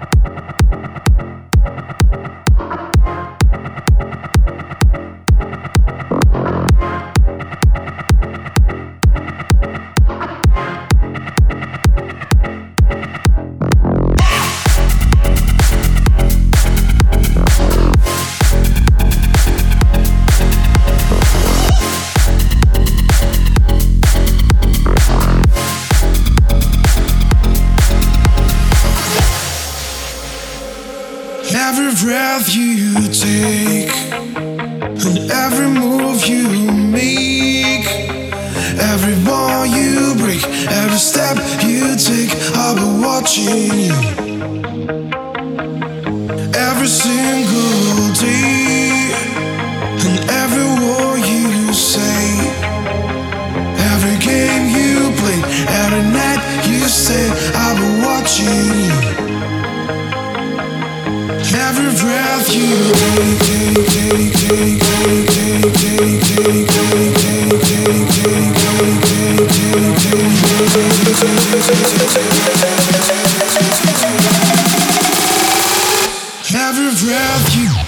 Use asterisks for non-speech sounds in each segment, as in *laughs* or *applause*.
you *laughs* breath you take and every move you make. Every wall you break every step you take i'll be watching you. Every single Every breath you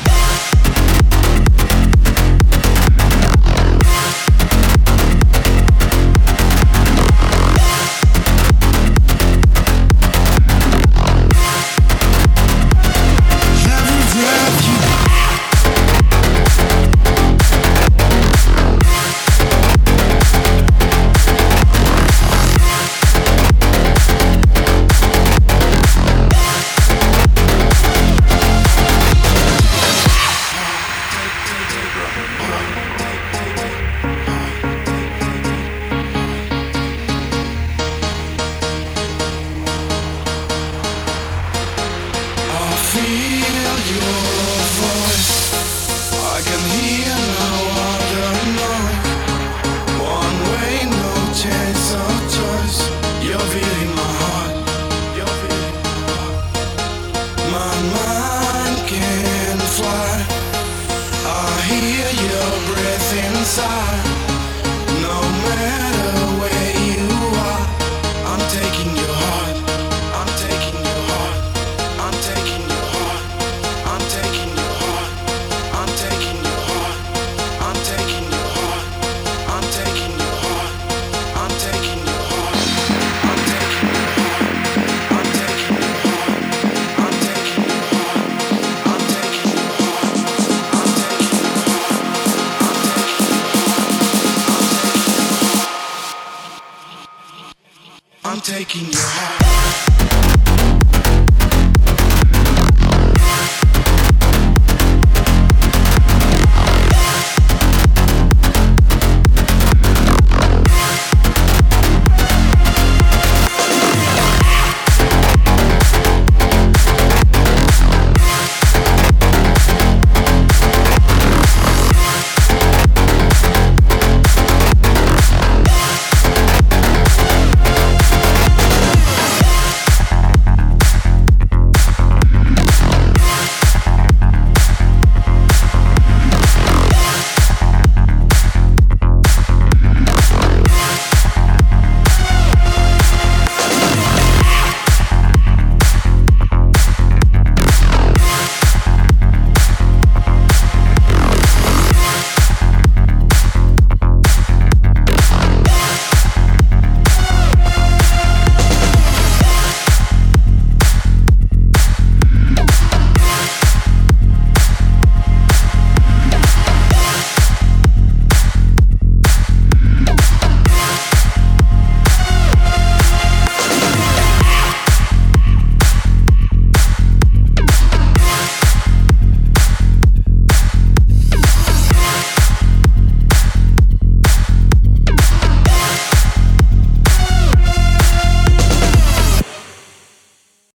making your heart